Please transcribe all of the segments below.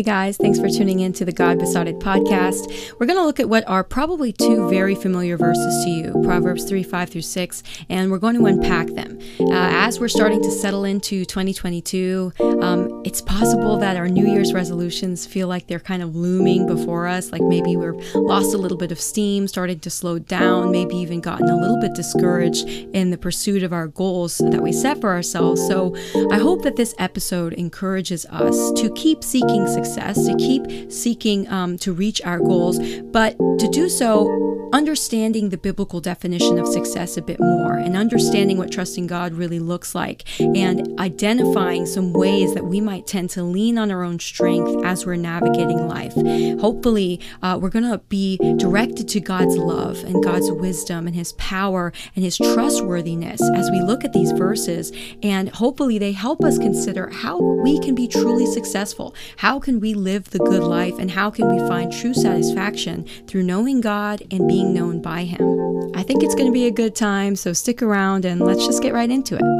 Hey guys, thanks for tuning in to the God Besotted podcast. We're going to look at what are probably two very familiar verses to you Proverbs 3 5 through 6, and we're going to unpack them. Uh, as we're starting to settle into 2022, um, it's possible that our New Year's resolutions feel like they're kind of looming before us, like maybe we're lost a little bit of steam, started to slow down, maybe even gotten a little bit discouraged in the pursuit of our goals that we set for ourselves. So I hope that this episode encourages us to keep seeking success, to keep seeking um, to reach our goals, but to do so understanding the biblical definition of success a bit more and understanding what trusting God really looks like and identifying some ways that we might tend to lean on our own strength as we're navigating life. Hopefully, uh, we're going to be directed to God's love and God's wisdom and His power and His trustworthiness as we look at these verses. And hopefully, they help us consider how we can be truly successful. How can we live the good life? And how can we find true satisfaction through knowing God and being known by Him. I think it's going to be a good time, so stick around and let's just get right into it.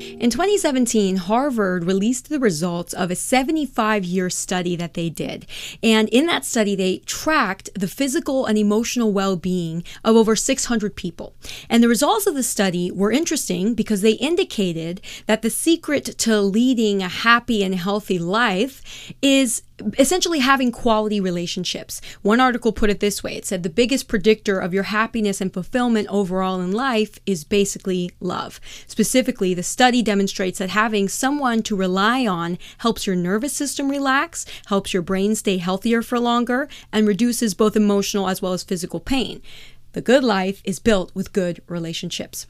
In 2017, Harvard released the results of a 75 year study that they did. And in that study, they tracked the physical and emotional well being of over 600 people. And the results of the study were interesting because they indicated that the secret to leading a happy and healthy life is essentially having quality relationships. One article put it this way it said, The biggest predictor of your happiness and fulfillment overall in life is basically love. Specifically, the study demonstrates that having someone to rely on helps your nervous system relax, helps your brain stay healthier for longer, and reduces both emotional as well as physical pain. The good life is built with good relationships.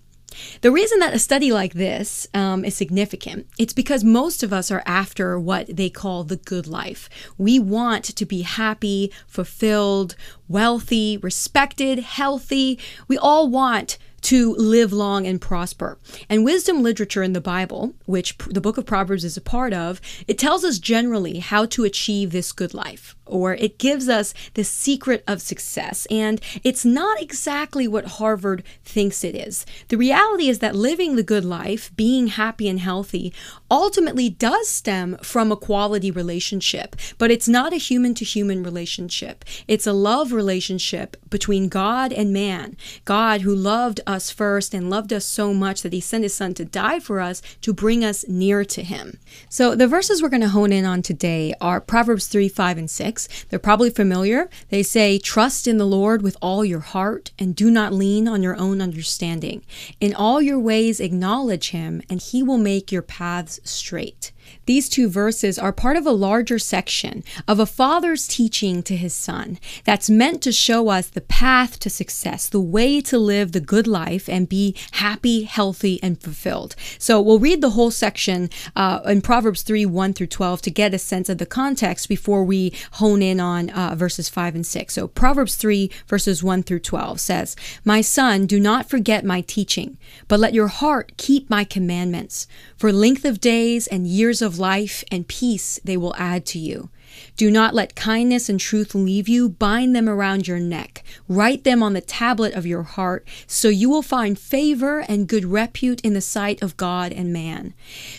The reason that a study like this um, is significant, it's because most of us are after what they call the good life. We want to be happy, fulfilled, wealthy, respected, healthy. We all want to live long and prosper. And wisdom literature in the Bible, which the book of Proverbs is a part of, it tells us generally how to achieve this good life, or it gives us the secret of success. And it's not exactly what Harvard thinks it is. The reality is that living the good life, being happy and healthy, ultimately does stem from a quality relationship, but it's not a human to human relationship. It's a love relationship between God and man. God, who loved us first and loved us so much that he sent his son to die for us to bring us near to him. So the verses we're going to hone in on today are Proverbs 3, 5, and 6. They're probably familiar. They say, Trust in the Lord with all your heart and do not lean on your own understanding. In all your ways acknowledge him, and he will make your paths straight. These two verses are part of a larger section of a father's teaching to his son that's meant to show us the path to success, the way to live the good life and be happy, healthy, and fulfilled. So we'll read the whole section uh, in Proverbs 3 1 through 12 to get a sense of the context before we hone in on uh, verses 5 and 6. So Proverbs 3 verses 1 through 12 says, My son, do not forget my teaching, but let your heart keep my commandments. For length of days and years of life and peace they will add to you. Do not let kindness and truth leave you. Bind them around your neck. Write them on the tablet of your heart, so you will find favor and good repute in the sight of God and man.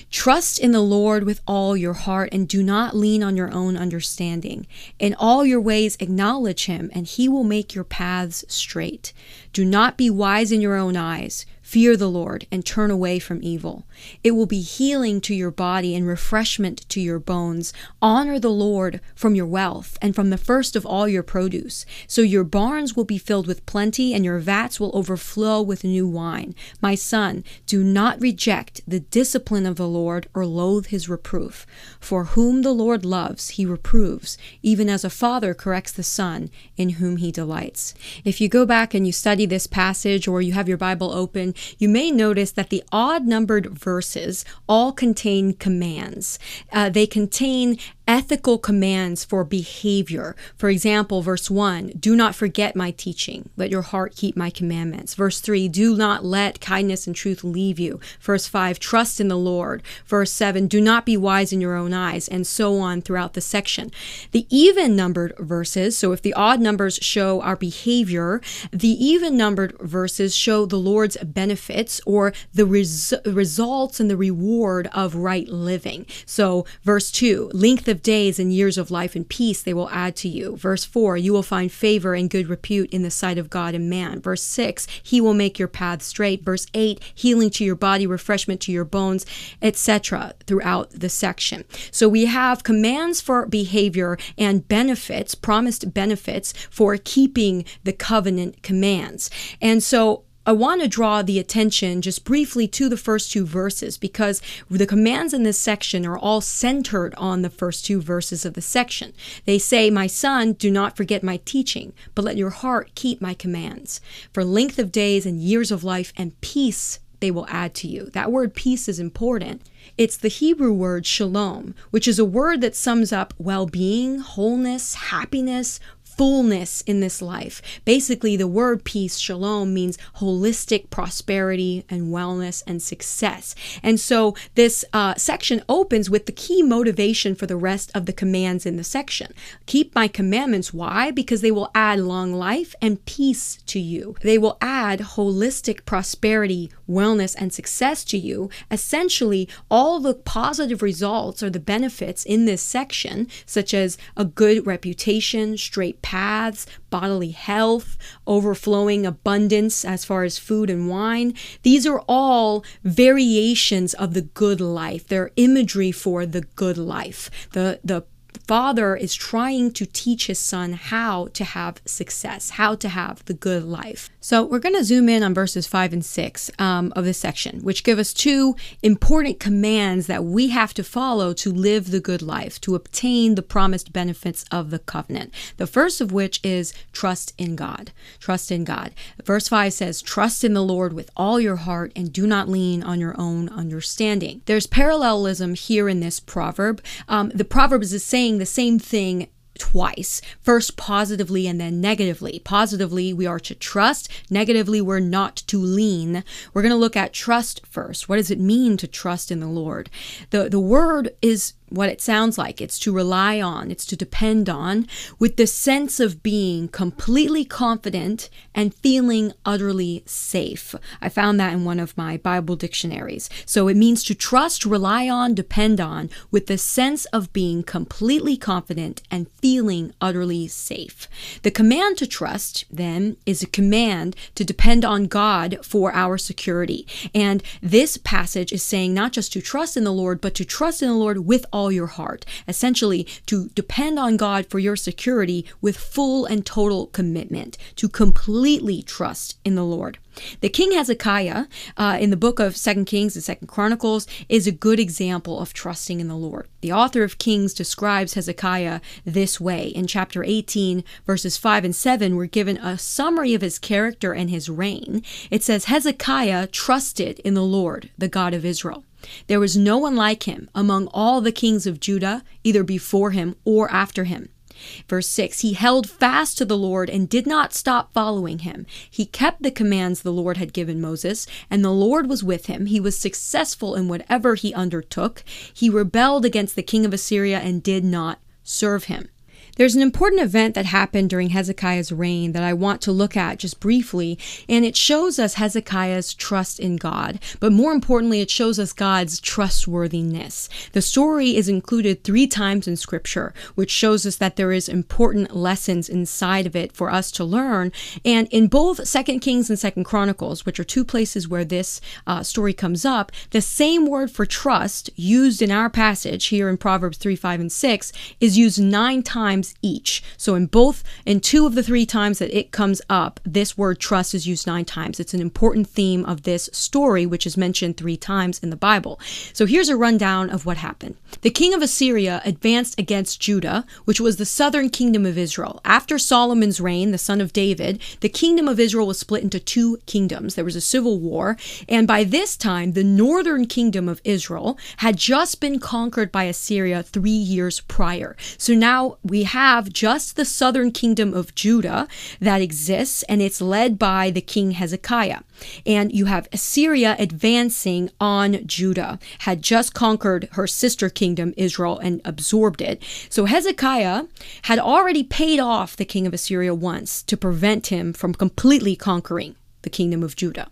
Trust in the Lord with all your heart, and do not lean on your own understanding. In all your ways acknowledge him, and he will make your paths straight. Do not be wise in your own eyes. Fear the Lord and turn away from evil. It will be healing to your body and refreshment to your bones. Honor the Lord from your wealth and from the first of all your produce. So your barns will be filled with plenty and your vats will overflow with new wine. My son, do not reject the discipline of the Lord or loathe his reproof. For whom the Lord loves, he reproves, even as a father corrects the son in whom he delights. If you go back and you study this passage or you have your Bible open, you may notice that the odd numbered verses all contain commands. Uh, they contain ethical commands for behavior. For example, verse 1, do not forget my teaching. Let your heart keep my commandments. Verse 3, do not let kindness and truth leave you. Verse 5, trust in the Lord. Verse 7, do not be wise in your own eyes, and so on throughout the section. The even numbered verses, so if the odd numbers show our behavior, the even numbered verses show the Lord's benefits or the res- results and the reward of right living. So, verse 2, length of of days and years of life and peace they will add to you. Verse 4, you will find favor and good repute in the sight of God and man. Verse 6, he will make your path straight. Verse 8, healing to your body, refreshment to your bones, etc. throughout the section. So we have commands for behavior and benefits, promised benefits for keeping the covenant commands. And so I want to draw the attention just briefly to the first two verses because the commands in this section are all centered on the first two verses of the section. They say, My son, do not forget my teaching, but let your heart keep my commands. For length of days and years of life and peace they will add to you. That word peace is important. It's the Hebrew word shalom, which is a word that sums up well being, wholeness, happiness, fullness in this life. Basically, the word peace, shalom, means holistic prosperity and wellness and success. And so this uh, section opens with the key motivation for the rest of the commands in the section. Keep my commandments. Why? Because they will add long life and peace to you. They will add holistic prosperity, wellness, and success to you. Essentially, all the positive results or the benefits in this section, such as a good reputation, straight paths, bodily health, overflowing abundance as far as food and wine. These are all variations of the good life. They're imagery for the good life. The the father is trying to teach his son how to have success, how to have the good life. So we're going to zoom in on verses 5 and 6 um, of this section, which give us two important commands that we have to follow to live the good life, to obtain the promised benefits of the covenant. The first of which is trust in God. Trust in God. Verse 5 says, Trust in the Lord with all your heart and do not lean on your own understanding. There's parallelism here in this proverb. Um, the proverb is saying the same thing twice. First positively and then negatively. Positively, we are to trust. Negatively, we're not to lean. We're going to look at trust first. What does it mean to trust in the Lord? The the word is what it sounds like. It's to rely on, it's to depend on, with the sense of being completely confident and feeling utterly safe. I found that in one of my Bible dictionaries. So it means to trust, rely on, depend on, with the sense of being completely confident and feeling utterly safe. The command to trust, then, is a command to depend on God for our security. And this passage is saying not just to trust in the Lord, but to trust in the Lord with all all your heart. Essentially, to depend on God for your security with full and total commitment, to completely trust in the Lord. The King Hezekiah uh, in the book of Second Kings and Second Chronicles is a good example of trusting in the Lord. The author of Kings describes Hezekiah this way. In chapter 18, verses 5 and 7, we're given a summary of his character and his reign. It says, Hezekiah trusted in the Lord, the God of Israel. There was no one like him among all the kings of Judah, either before him or after him. Verse 6 He held fast to the Lord and did not stop following him. He kept the commands the Lord had given Moses, and the Lord was with him. He was successful in whatever he undertook. He rebelled against the king of Assyria and did not serve him. There's an important event that happened during Hezekiah's reign that I want to look at just briefly, and it shows us Hezekiah's trust in God. But more importantly, it shows us God's trustworthiness. The story is included three times in Scripture, which shows us that there is important lessons inside of it for us to learn. And in both Second Kings and Second Chronicles, which are two places where this uh, story comes up, the same word for trust used in our passage here in Proverbs 3, 5, and 6 is used nine times times each. So in both, in two of the three times that it comes up, this word trust is used nine times. It's an important theme of this story, which is mentioned three times in the Bible. So here's a rundown of what happened. The king of Assyria advanced against Judah, which was the southern kingdom of Israel. After Solomon's reign, the son of David, the kingdom of Israel was split into two kingdoms. There was a civil war, and by this time, the northern kingdom of Israel had just been conquered by Assyria three years prior. So now we have just the southern kingdom of Judah that exists, and it's led by the king Hezekiah. And you have Assyria advancing on Judah, had just conquered her sister kingdom, Israel, and absorbed it. So Hezekiah had already paid off the king of Assyria once to prevent him from completely conquering the kingdom of Judah.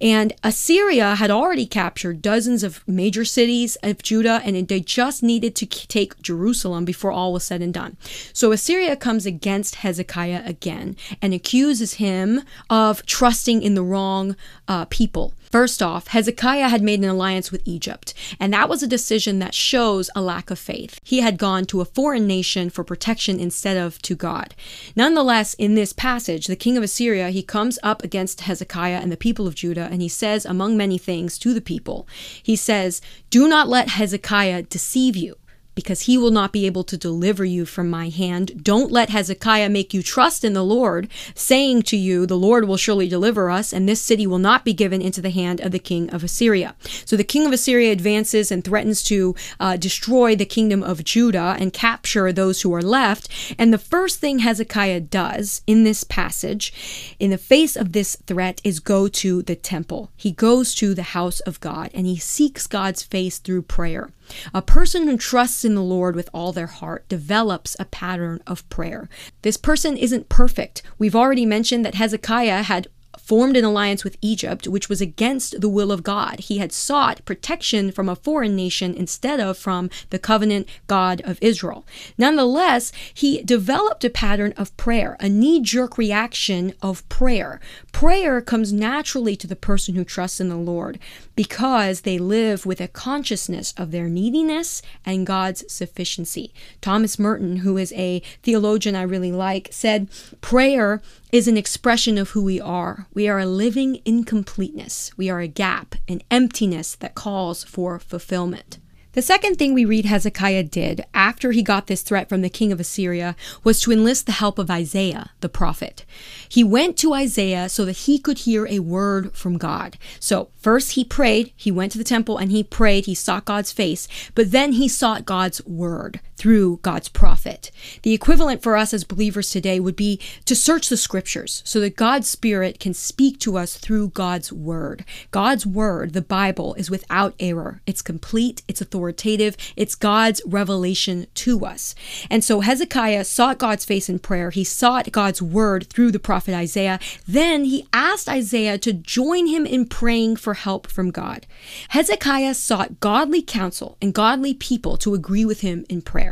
And Assyria had already captured dozens of major cities of Judah, and they just needed to take Jerusalem before all was said and done. So Assyria comes against Hezekiah again and accuses him of trusting in the wrong uh, people. First off, Hezekiah had made an alliance with Egypt, and that was a decision that shows a lack of faith. He had gone to a foreign nation for protection instead of to God. Nonetheless, in this passage, the king of Assyria, he comes up against Hezekiah and the people of Judah, and he says, among many things, to the people, he says, Do not let Hezekiah deceive you because he will not be able to deliver you from my hand. Don't let Hezekiah make you trust in the Lord, saying to you, The Lord will surely deliver us, and this city will not be given into the hand of the king of Assyria. So the king of Assyria advances and threatens to uh, destroy the kingdom of Judah and capture those who are left. And the first thing Hezekiah does in this passage, in the face of this threat, is go to the temple. He goes to the house of God and he seeks God's face through prayer. A person who trusts in the Lord with all their heart develops a pattern of prayer. This person isn't perfect. We've already mentioned that Hezekiah had formed an alliance with Egypt, which was against the will of God. He had sought protection from a foreign nation instead of from the covenant God of Israel. Nonetheless, he developed a pattern of prayer, a knee jerk reaction of prayer. Prayer comes naturally to the person who trusts in the Lord because they live with a consciousness of their neediness and God's sufficiency. Thomas Merton, who is a theologian I really like, said, Prayer is an expression of who we are. We are a living incompleteness. We are a gap, an emptiness that calls for fulfillment. The second thing we read Hezekiah did after he got this threat from the king of Assyria was to enlist the help of Isaiah, the prophet. He went to Isaiah so that he could hear a word from God. So, first he prayed, he went to the temple and he prayed, he sought God's face, but then he sought God's word through God's prophet. The equivalent for us as believers today would be to search the scriptures so that God's Spirit can speak to us through God's word. God's word, the Bible, is without error. It's complete, it's authoritative, it's God's revelation to us. And so Hezekiah sought God's face in prayer. He sought God's word through the prophet Isaiah. Then he asked Isaiah to join him in praying for help from God. Hezekiah sought godly counsel and godly people to agree with him in prayer.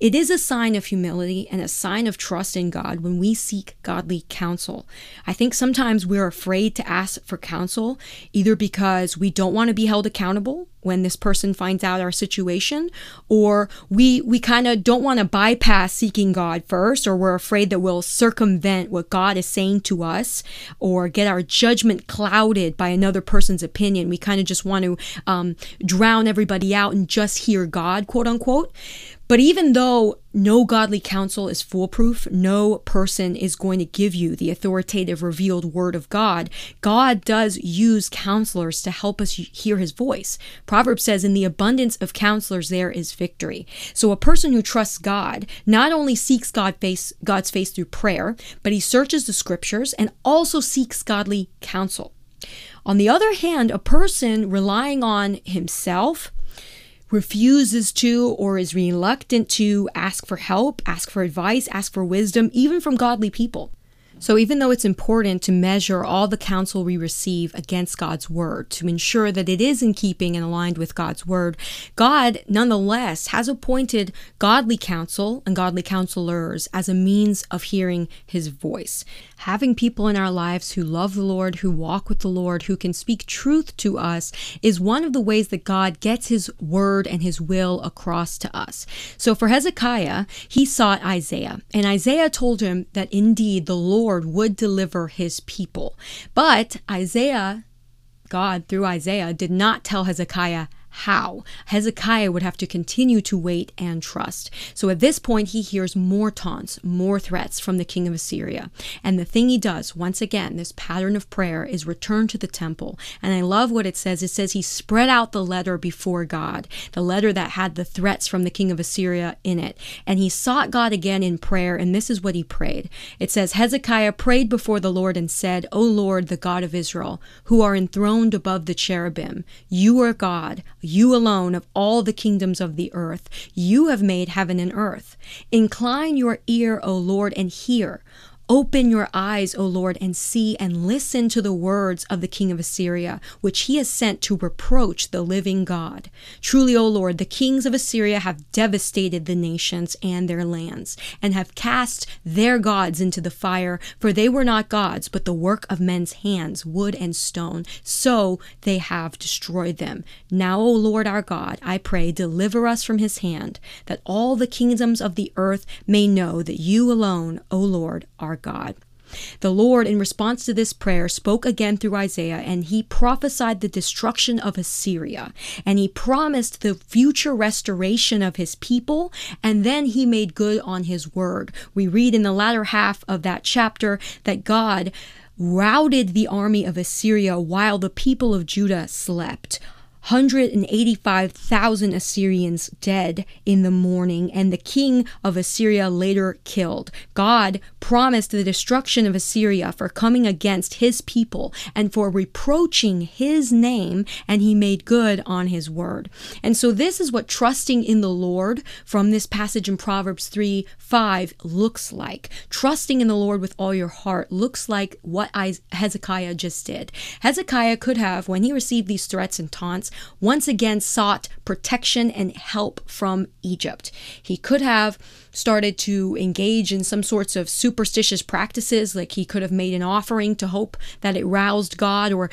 It is a sign of humility and a sign of trust in God when we seek godly counsel. I think sometimes we're afraid to ask for counsel, either because we don't want to be held accountable when this person finds out our situation, or we we kind of don't want to bypass seeking God first, or we're afraid that we'll circumvent what God is saying to us, or get our judgment clouded by another person's opinion. We kind of just want to um, drown everybody out and just hear God, quote unquote. But even though no godly counsel is foolproof, no person is going to give you the authoritative revealed word of God, God does use counselors to help us hear his voice. Proverbs says, In the abundance of counselors, there is victory. So a person who trusts God not only seeks God face, God's face through prayer, but he searches the scriptures and also seeks godly counsel. On the other hand, a person relying on himself, refuses to or is reluctant to ask for help, ask for advice, ask for wisdom, even from godly people. So, even though it's important to measure all the counsel we receive against God's word to ensure that it is in keeping and aligned with God's word, God nonetheless has appointed godly counsel and godly counselors as a means of hearing his voice having people in our lives who love the Lord, who walk with the Lord, who can speak truth to us is one of the ways that God gets his word and his will across to us. So for Hezekiah, he sought Isaiah, and Isaiah told him that indeed the Lord would deliver his people. But Isaiah God, through Isaiah, did not tell Hezekiah how. Hezekiah would have to continue to wait and trust. So at this point, he hears more taunts, more threats from the king of Assyria. And the thing he does, once again, this pattern of prayer, is return to the temple. And I love what it says. It says he spread out the letter before God, the letter that had the threats from the king of Assyria in it. And he sought God again in prayer. And this is what he prayed. It says, Hezekiah prayed before the Lord and said, O Lord, the God of Israel, who are enthroned above the cherubim, you are God you alone of all the kingdoms of the earth. You have made heaven and earth. Incline your ear, O Lord, and hear. Open your eyes, O Lord, and see and listen to the words of the king of Assyria, which he has sent to reproach the living God. Truly, O Lord, the kings of Assyria have devastated the nations and their lands, and have cast their gods into the fire, for they were not gods, but the work of men's hands, wood and stone. So they have destroyed them. Now, O Lord our God, I pray, deliver us from his hand, that all the kingdoms of the earth may know that you alone, O Lord, are our God. The Lord, in response to this prayer, spoke again through Isaiah, and he prophesied the destruction of Assyria, and he promised the future restoration of his people, and then he made good on his word. We read in the latter half of that chapter that God routed the army of Assyria while the people of Judah slept. 185,000 Assyrians dead in the morning, and the king of Assyria later killed. God promised the destruction of Assyria for coming against his people and for reproaching his name, and he made good on his word. And so, this is what trusting in the Lord from this passage in Proverbs 3 5 looks like. Trusting in the Lord with all your heart looks like what Hezekiah just did. Hezekiah could have, when he received these threats and taunts, once again sought protection and help from Egypt. He could have started to engage in some sorts of superstitious practices, like he could have made an offering to hope that it roused God, or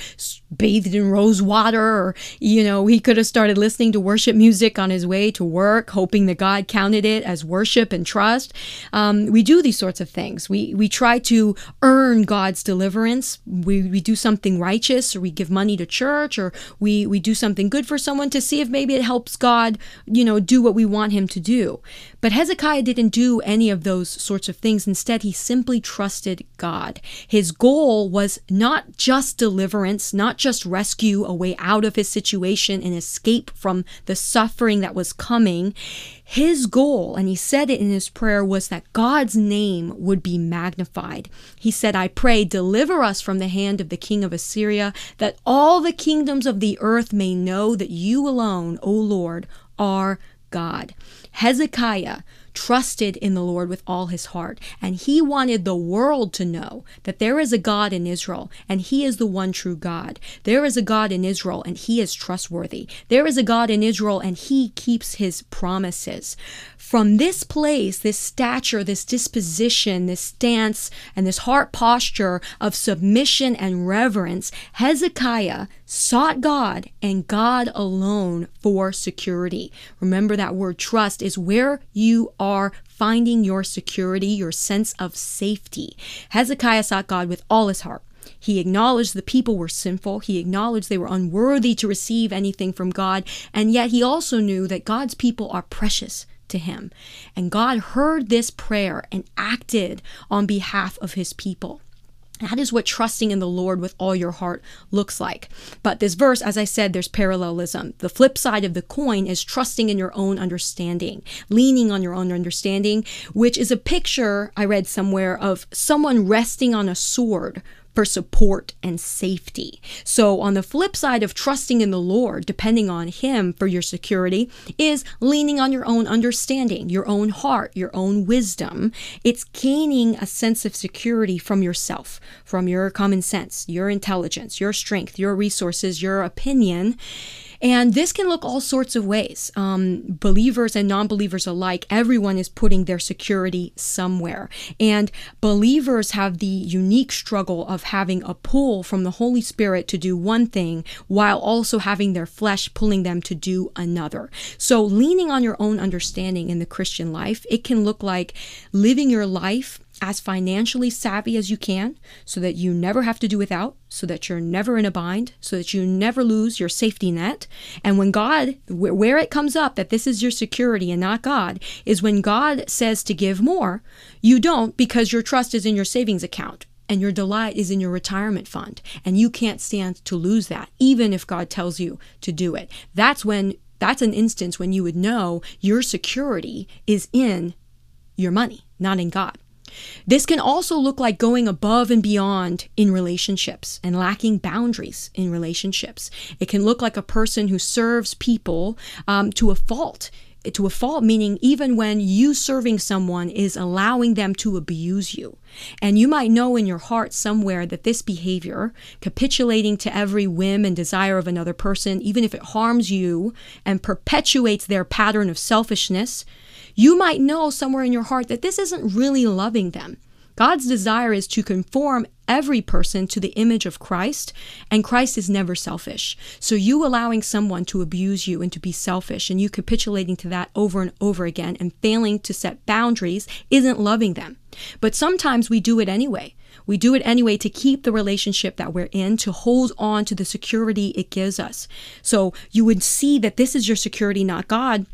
bathed in rose water, or, you know, he could have started listening to worship music on his way to work, hoping that God counted it as worship and trust. Um, we do these sorts of things. We, we try to earn God's deliverance. We, we do something righteous, or we give money to church, or we, we do something good for someone to see if maybe it helps God, you know, do what we want him to do. But Hezekiah didn't do any of those sorts of things. Instead, he simply trusted God. His goal was not just deliverance, not just rescue a way out of his situation and escape from the suffering that was coming. His goal, and he said it in his prayer, was that God's name would be magnified. He said, I pray, deliver us from the hand of the king of Assyria, that all the kingdoms of the earth may know that you alone, O Lord, are God. Hezekiah trusted in the Lord with all his heart, and he wanted the world to know that there is a God in Israel, and he is the one true God. There is a God in Israel, and he is trustworthy. There is a God in Israel, and he keeps his promises. From this place, this stature, this disposition, this stance, and this heart posture of submission and reverence, Hezekiah sought God and God alone for security. Remember that word trust is where you are finding your security, your sense of safety. Hezekiah sought God with all his heart. He acknowledged the people were sinful. He acknowledged they were unworthy to receive anything from God. And yet he also knew that God's people are precious to him. And God heard this prayer and acted on behalf of his people. That is what trusting in the Lord with all your heart looks like. But this verse, as I said, there's parallelism. The flip side of the coin is trusting in your own understanding, leaning on your own understanding, which is a picture I read somewhere of someone resting on a sword for support and safety. So, on the flip side of trusting in the Lord, depending on Him for your security, is leaning on your own understanding, your own heart, your own wisdom. It's gaining a sense of security from yourself, from your common sense, your intelligence, your strength, your resources, your opinion. And this can look all sorts of ways. Um, believers and non believers alike, everyone is putting their security somewhere. And believers have the unique struggle of having a pull from the Holy Spirit to do one thing while also having their flesh pulling them to do another. So, leaning on your own understanding in the Christian life, it can look like living your life as financially savvy as you can so that you never have to do without, so that you're never in a bind, so that you never lose your safety net. And when God, where it comes up that this is your security and not God, is when God says to give more, you don't because your trust is in your savings account and your delight is in your retirement fund. And you can't stand to lose that, even if God tells you to do it. That's when, that's an instance when you would know your security is in your money, not in God. This can also look like going above and beyond in relationships and lacking boundaries in relationships. It can look like a person who serves people um, to a fault to a fault, meaning even when you serving someone is allowing them to abuse you. And you might know in your heart somewhere that this behavior, capitulating to every whim and desire of another person, even if it harms you and perpetuates their pattern of selfishness, you might know somewhere in your heart that this isn't really loving them. God's desire is to conform every person to the image of Christ, and Christ is never selfish. So, you allowing someone to abuse you and to be selfish, and you capitulating to that over and over again and failing to set boundaries isn't loving them. But sometimes we do it anyway. We do it anyway to keep the relationship that we're in, to hold on to the security it gives us. So, you would see that this is your security, not God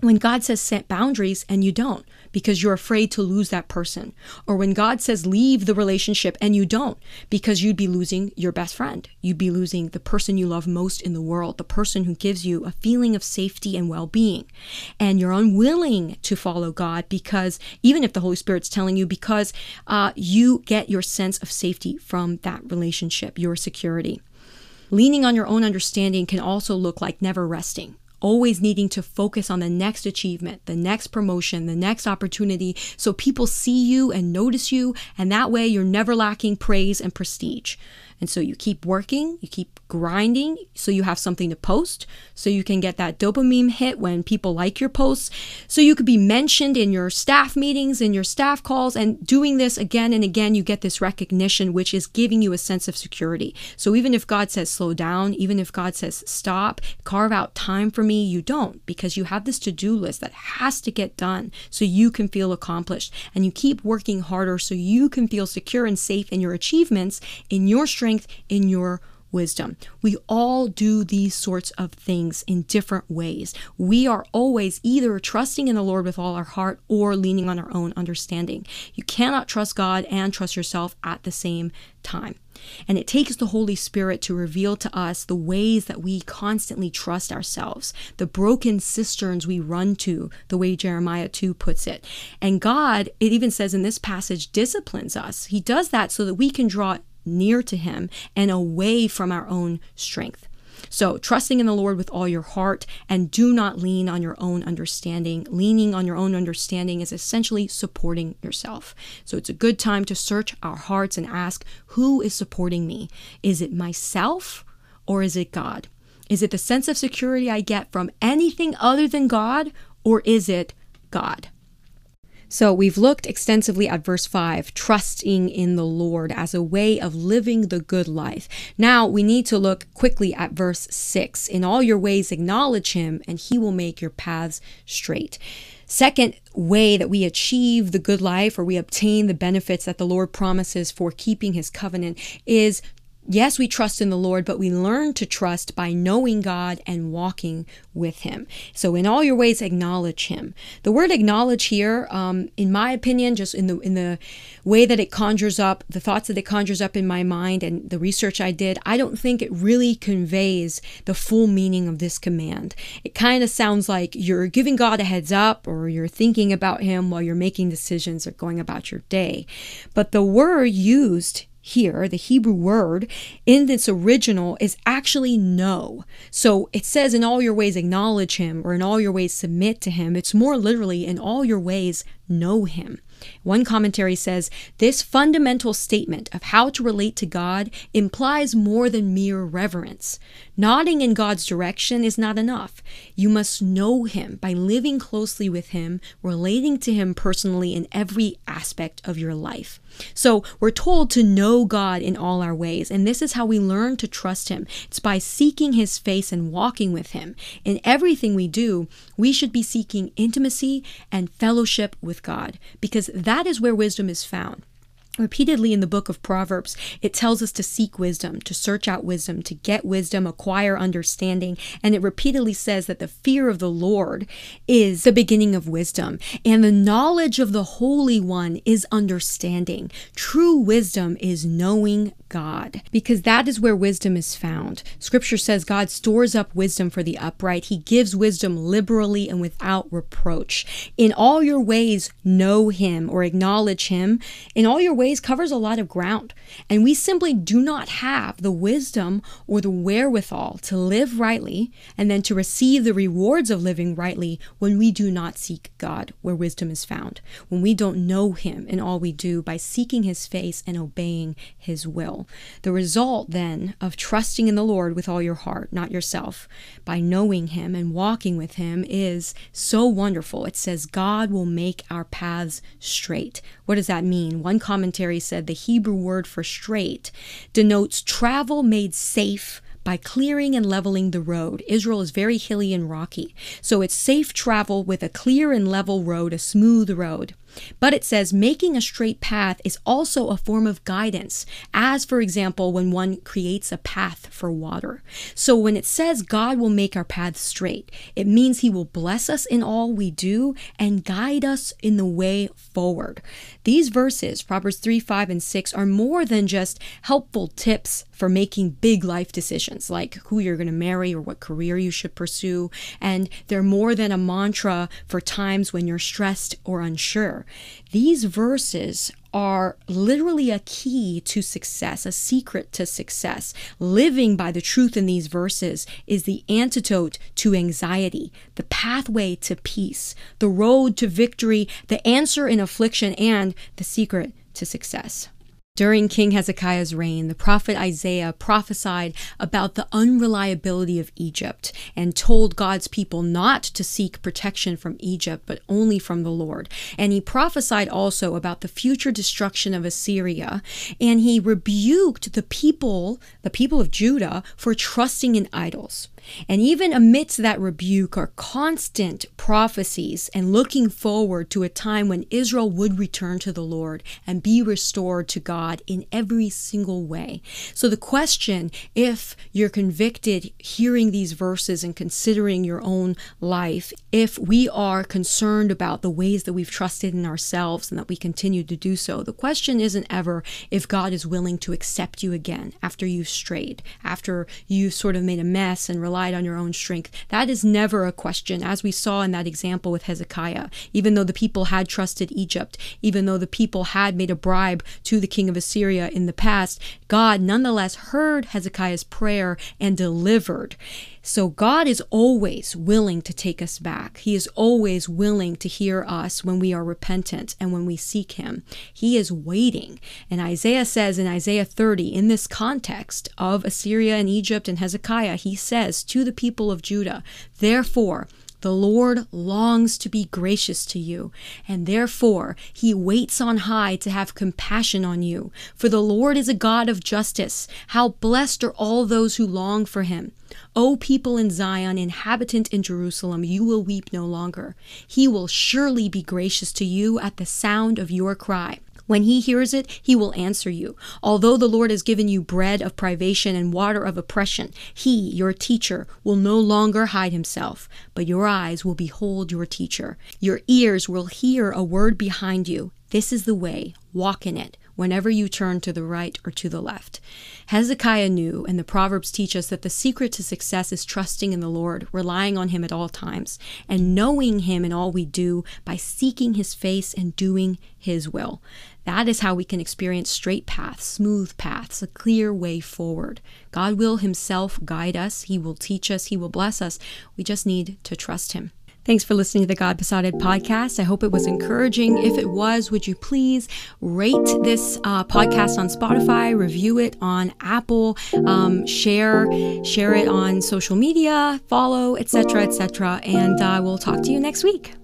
when God says set boundaries and you don't because you're afraid to lose that person, or when God says leave the relationship and you don't because you'd be losing your best friend, you'd be losing the person you love most in the world, the person who gives you a feeling of safety and well being, and you're unwilling to follow God because even if the Holy Spirit's telling you, because uh, you get your sense of safety from that relationship, your security. Leaning on your own understanding can also look like never resting always needing to focus on the next achievement, the next promotion, the next opportunity, so people see you and notice you, and that way you're never lacking praise and prestige. And so you keep working, you keep grinding so you have something to post, so you can get that dopamine hit when people like your posts, so you could be mentioned in your staff meetings, in your staff calls, and doing this again and again, you get this recognition, which is giving you a sense of security. So even if God says slow down, even if God says stop, carve out time for me, you don't because you have this to do list that has to get done so you can feel accomplished. And you keep working harder so you can feel secure and safe in your achievements, in your strength, in your wisdom. We all do these sorts of things in different ways. We are always either trusting in the Lord with all our heart or leaning on our own understanding. You cannot trust God and trust yourself at the same time. And it takes the Holy Spirit to reveal to us the ways that we constantly trust ourselves, the broken cisterns we run to, the way Jeremiah 2 puts it. And God, it even says in this passage, disciplines us. He does that so that we can draw near to Him and away from our own strength. So, trusting in the Lord with all your heart and do not lean on your own understanding. Leaning on your own understanding is essentially supporting yourself. So, it's a good time to search our hearts and ask, Who is supporting me? Is it myself or is it God? Is it the sense of security I get from anything other than God or is it God? So we've looked extensively at verse 5, trusting in the Lord as a way of living the good life. Now we need to look quickly at verse 6. In all your ways, acknowledge him, and he will make your paths straight. Second way that we achieve the good life or we obtain the benefits that the Lord promises for keeping his covenant is Yes, we trust in the Lord, but we learn to trust by knowing God and walking with Him. So, in all your ways, acknowledge Him. The word "acknowledge" here, um, in my opinion, just in the in the way that it conjures up, the thoughts that it conjures up in my mind, and the research I did, I don't think it really conveys the full meaning of this command. It kind of sounds like you're giving God a heads up, or you're thinking about Him while you're making decisions or going about your day. But the word used here, the Hebrew word in its original is actually know. So it says, in all your ways acknowledge him, or in all your ways submit to him. It's more literally, in all your ways know him. One commentary says this fundamental statement of how to relate to God implies more than mere reverence. Nodding in God's direction is not enough. You must know Him by living closely with Him, relating to Him personally in every aspect of your life. So we're told to know God in all our ways, and this is how we learn to trust Him. It's by seeking His face and walking with Him. In everything we do, we should be seeking intimacy and fellowship with God, because that is where wisdom is found. Repeatedly in the book of Proverbs, it tells us to seek wisdom, to search out wisdom, to get wisdom, acquire understanding. And it repeatedly says that the fear of the Lord is the beginning of wisdom, and the knowledge of the Holy One is understanding. True wisdom is knowing God, because that is where wisdom is found. Scripture says God stores up wisdom for the upright. He gives wisdom liberally and without reproach. In all your ways, know Him or acknowledge Him. In all your ways covers a lot of ground. And we simply do not have the wisdom or the wherewithal to live rightly and then to receive the rewards of living rightly when we do not seek God where wisdom is found, when we don't know Him in all we do by seeking His face and obeying His will. The result then of trusting in the Lord with all your heart, not yourself, by knowing Him and walking with Him is so wonderful. It says, God will make our paths straight. What does that mean? One commentary said the Hebrew word for straight denotes travel made safe by clearing and leveling the road. Israel is very hilly and rocky, so it's safe travel with a clear and level road, a smooth road. But it says making a straight path is also a form of guidance, as for example, when one creates a path for water. So when it says God will make our path straight, it means He will bless us in all we do and guide us in the way forward. These verses, Proverbs 3, 5, and 6, are more than just helpful tips for making big life decisions like who you're going to marry or what career you should pursue. And they're more than a mantra for times when you're stressed or unsure. These verses are literally a key to success, a secret to success. Living by the truth in these verses is the antidote to anxiety, the pathway to peace, the road to victory, the answer in affliction, and the secret to success. During King Hezekiah's reign, the prophet Isaiah prophesied about the unreliability of Egypt and told God's people not to seek protection from Egypt, but only from the Lord. And he prophesied also about the future destruction of Assyria, and he rebuked the people, the people of Judah, for trusting in idols. And even amidst that rebuke are constant prophecies and looking forward to a time when Israel would return to the Lord and be restored to God in every single way. So, the question if you're convicted hearing these verses and considering your own life, if we are concerned about the ways that we've trusted in ourselves and that we continue to do so, the question isn't ever if God is willing to accept you again after you've strayed, after you've sort of made a mess and relied on your own strength. That is never a question, as we saw in that example with Hezekiah. Even though the people had trusted Egypt, even though the people had made a bribe to the king of Assyria in the past, God nonetheless heard Hezekiah's prayer and delivered. So God is always willing to take us back. He is always willing to hear us when we are repentant and when we seek Him. He is waiting. And Isaiah says in Isaiah 30, in this context of Assyria and Egypt and Hezekiah, he says to the people of Judah, Therefore, the Lord longs to be gracious to you, and therefore he waits on high to have compassion on you. For the Lord is a God of justice. How blessed are all those who long for him. O people in Zion, inhabitant in Jerusalem, you will weep no longer. He will surely be gracious to you at the sound of your cry. When he hears it, he will answer you. Although the Lord has given you bread of privation and water of oppression, he, your teacher, will no longer hide himself, but your eyes will behold your teacher. Your ears will hear a word behind you. This is the way, walk in it whenever you turn to the right or to the left. Hezekiah knew, and the Proverbs teach us that the secret to success is trusting in the Lord, relying on Him at all times, and knowing Him in all we do by seeking His face and doing His will. That is how we can experience straight paths, smooth paths, a clear way forward. God will Himself guide us, He will teach us, He will bless us. We just need to trust Him. Thanks for listening to the God Besotted podcast. I hope it was encouraging. If it was, would you please rate this uh, podcast on Spotify, review it on Apple, um, share share it on social media, follow, etc., etc. And uh, we'll talk to you next week.